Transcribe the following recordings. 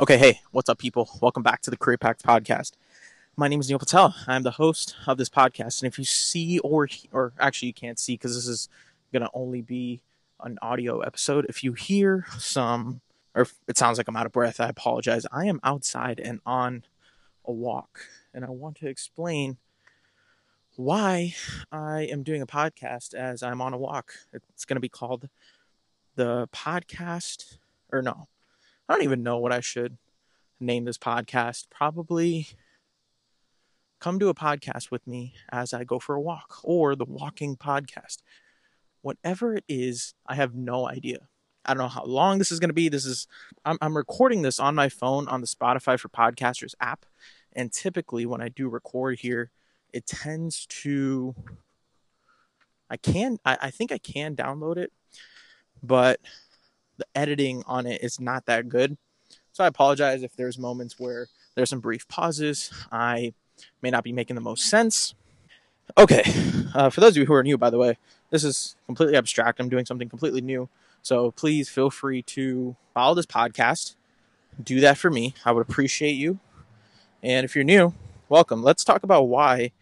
Okay, hey, what's up, people? Welcome back to the Career Pact podcast. My name is Neil Patel. I'm the host of this podcast, and if you see or or actually you can't see because this is gonna only be an audio episode. If you hear some, or it sounds like I'm out of breath, I apologize. I am outside and on a walk, and I want to explain why I am doing a podcast as I'm on a walk. It's to be called the podcast, or no, I don't even know what I should name this podcast. Probably come to a podcast with me as I go for a walk or the walking podcast. Whatever it is, I have no idea. I don't know how long this is going to be. This is I'm, I'm recording this on my phone on the Spotify for Podcasters app, and typically when I do record here, it tends to I can I, I think I can download it, but the editing on it is not that good. So I apologize if there's moments where there's some brief pauses. I may not be making the most sense. Okay, uh, for those of you who are new, by the way, this is completely abstract. I'm doing something completely new. So please feel free to follow this podcast. Do that for me. I would appreciate you. And if you're new, welcome. Let's talk about why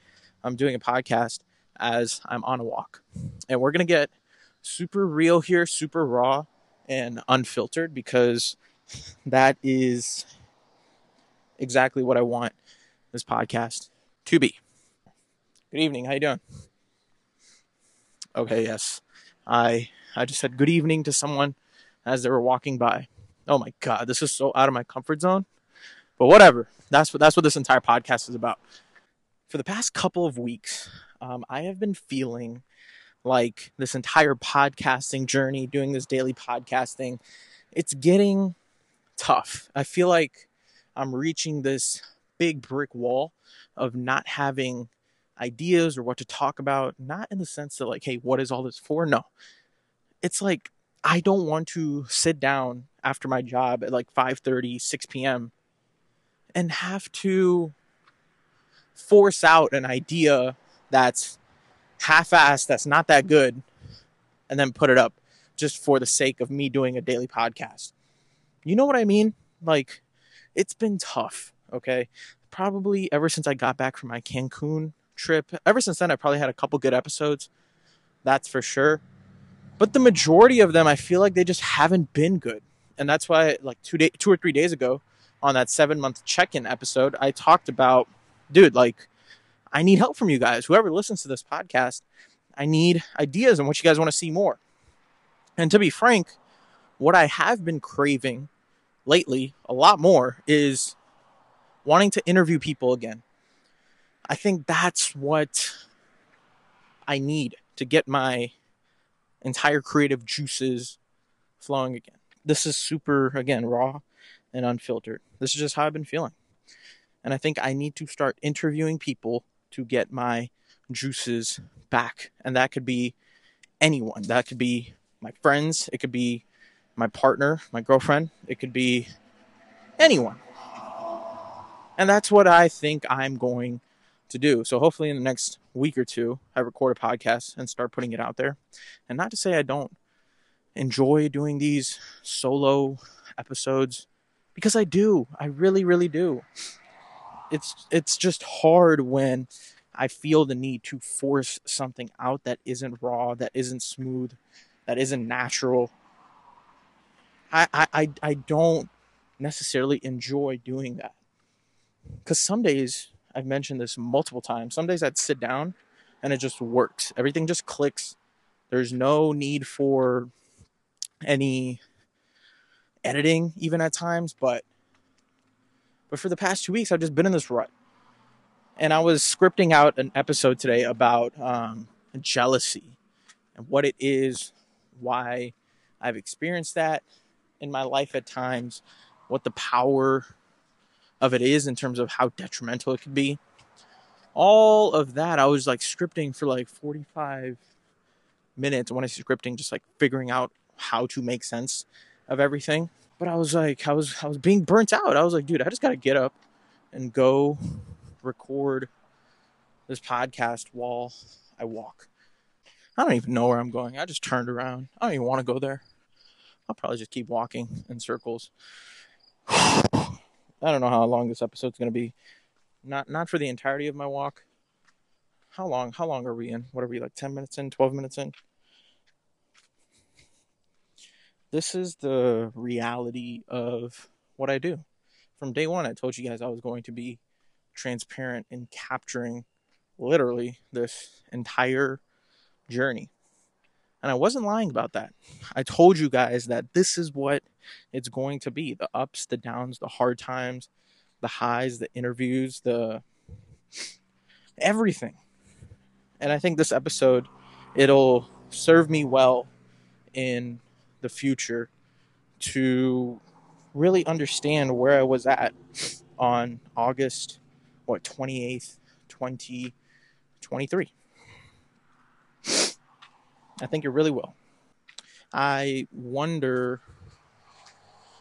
I'm doing a podcast as I'm on a walk. And we're going to get super real here, super raw and unfiltered because that is exactly what I want this podcast to be. Good evening. How you doing? Okay, yes. I I just said good evening to someone as they were walking by. Oh my god, this is so out of my comfort zone. But whatever. That's what that's what this entire podcast is about. For the past couple of weeks, um, I have been feeling like this entire podcasting journey, doing this daily podcasting, it's getting tough. I feel like I'm reaching this big brick wall of not having ideas or what to talk about, not in the sense that like, hey, what is all this for? No. It's like I don't want to sit down after my job at like 5:30, 6 p.m. and have to force out an idea that's half-assed, that's not that good, and then put it up just for the sake of me doing a daily podcast. You know what I mean? Like, it's been tough, okay? Probably ever since I got back from my Cancun trip. Ever since then, I probably had a couple good episodes. That's for sure. But the majority of them, I feel like they just haven't been good. And that's why, like, two, day, two or three days ago, on that seven month check in episode, I talked about, dude, like, I need help from you guys. Whoever listens to this podcast, I need ideas on what you guys want to see more. And to be frank, what I have been craving lately a lot more is wanting to interview people again. I think that's what I need to get my entire creative juices flowing again. This is super, again, raw and unfiltered. This is just how I've been feeling. And I think I need to start interviewing people to get my juices back. And that could be anyone. That could be my friends. It could be my partner, my girlfriend. It could be anyone. And that's what I think I'm going to do. So hopefully in the next week or two, I record a podcast and start putting it out there. And not to say I don't enjoy doing these solo episodes because I do. I really really do it's it's just hard when I feel the need to force something out that isn't raw, that isn't smooth, that isn't natural. I I I don't necessarily enjoy doing that. Cuz some days I've mentioned this multiple times. Some days I'd sit down and it just works. Everything just clicks. There's no need for any editing even at times, but but for the past two weeks, I've just been in this rut. And I was scripting out an episode today about um, jealousy and what it is, why I've experienced that in my life at times, what the power of it is in terms of how detrimental it could be. All of that, I was like scripting for like 45 minutes. When I say scripting, just like figuring out how to make sense of everything. But I was like, I was, I was being burnt out. I was like, dude, I just got to get up and go record this podcast while I walk. I don't even know where I'm going. I just turned around. I don't even want to go there. I'll probably just keep walking in circles. I don't know how long this episode's to be. Not not for the entirety of my walk. How long? How long are we in? What are we like 10 minutes in, 12 minutes in? This is the reality of what I do. From day 1 I told you guys I was going to be transparent in capturing literally this entire journey. And I wasn't lying about that. I told you guys that this is what it's going to be the ups, the downs, the hard times, the highs, the interviews, the everything. And I think this episode it'll serve me well in the future to really understand where I was at on August what 28th, 2023. I think it really will. I wonder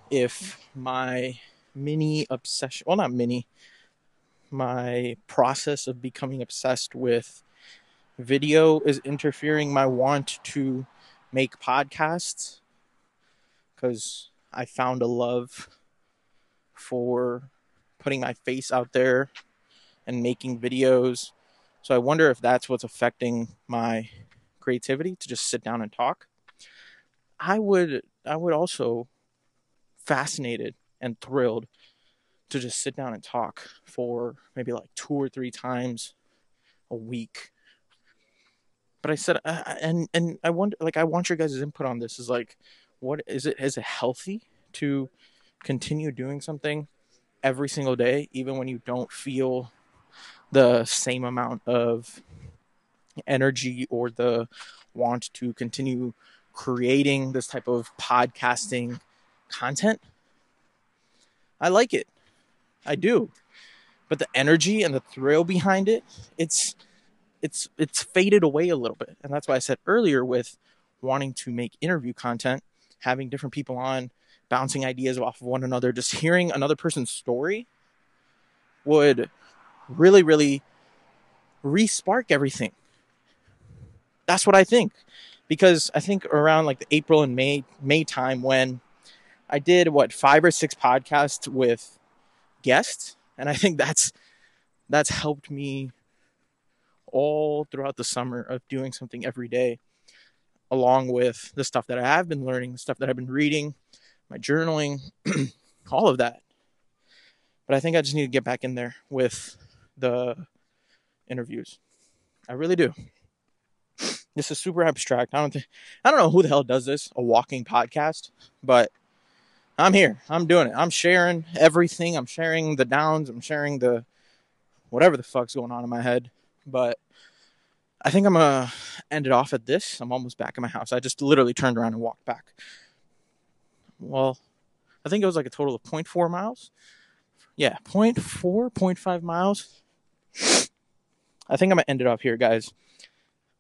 if my mini obsession, well, not mini, my process of becoming obsessed with video is interfering my want to make podcasts because I found a love for putting my face out there and making videos. So I wonder if that's what's affecting my creativity to just sit down and talk. I would I would also fascinated and thrilled to just sit down and talk for maybe like two or three times a week. But I said, uh, and and I wonder, like, I want your guys' input on this. Is like, what is it? Is it healthy to continue doing something every single day, even when you don't feel the same amount of energy or the want to continue creating this type of podcasting content. I like it. I do. But the energy and the thrill behind it, it's it's it's faded away a little bit. And that's why I said earlier with wanting to make interview content, having different people on, bouncing ideas off of one another, just hearing another person's story would really really re-spark everything that's what I think. Because I think around like the April and May May time when I did what five or six podcasts with guests, and I think that's that's helped me all throughout the summer of doing something every day, along with the stuff that I have been learning, the stuff that I've been reading, my journaling, all of that. But I think I just need to get back in there with the interviews. I really do. This is super abstract. I don't think I don't know who the hell does this, a walking podcast, but I'm here. I'm doing it. I'm sharing everything. I'm sharing the downs. I'm sharing the whatever the fuck's going on in my head. But I think I'm gonna end it off at this. I'm almost back in my house. I just literally turned around and walked back. Well, I think it was like a total of 0.4 miles. Yeah, 0.4, 0.5 miles. I think I'm gonna end it off here, guys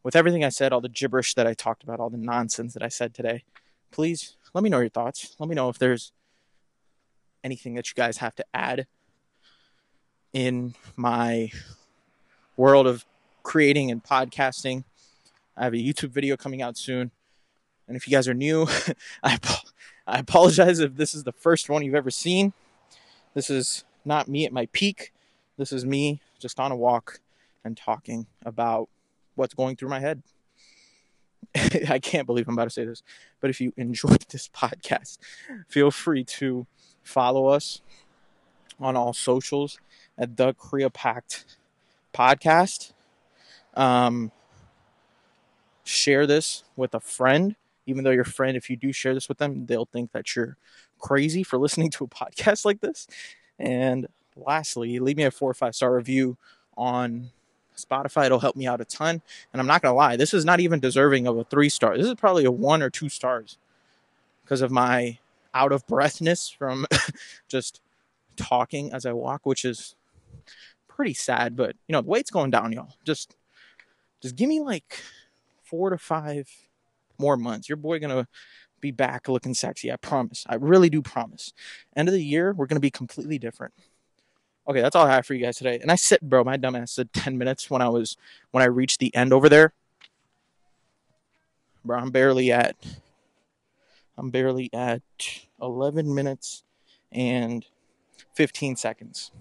with everything I said, all the gibberish that I talked about, all the nonsense that I said today, please let me know your thoughts. Let me know if there's anything that you guys have to add in my world of creating and podcasting. I have a YouTube video coming out soon. And if you guys are new, I, I apologize if this is the first one you've ever seen. This is not me at my peak. This is me just on a walk and talking about what's going through my head. I can't believe I'm about to say this, but if you enjoyed this podcast, feel free to follow us on all socials at the Career Pact podcast. Um, share this with a friend, even though your friend, if you do share this with them, they'll think that you're crazy for listening to a podcast like this. And lastly, leave me a four or five star review on Spotify. It'll help me out a ton. And I'm not going to lie, this is not even deserving of a three star. This is probably a one or two stars because of my out of breathness from just talking as I walk, which is pretty sad. But, you know, the weight's going down, y'all. Just, just give me like four to five more months. Your boy to be back looking sexy. I promise. I really do promise. End of the year, we're to be completely different. Okay, that's all I have for you guys today. And I said, bro, my dumbass said 10 minutes when I was when I reached the end over there. Bro, I'm barely at I'm barely at 11 minutes and 15 seconds.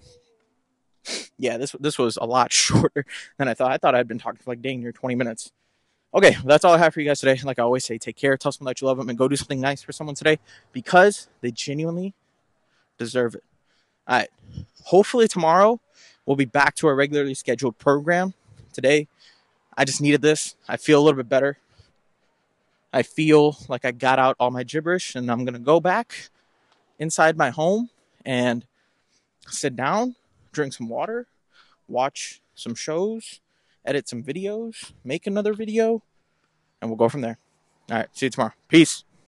Yeah, this this was a lot shorter than I thought. I thought I'd been talking for like dang near 20 minutes. Okay, that's all I have for you guys today. Like I always say, take care, tell someone that you love them, and go do something nice for someone today because they genuinely deserve it. All right. Hopefully tomorrow we'll be back to our regularly scheduled program. Today, I just needed this. I feel a little bit better. I feel like I got out all my gibberish and I'm to go back inside my home and sit down, drink some water, watch some shows, edit some videos, make another video, and we'll go from there. All right, see you tomorrow. Peace.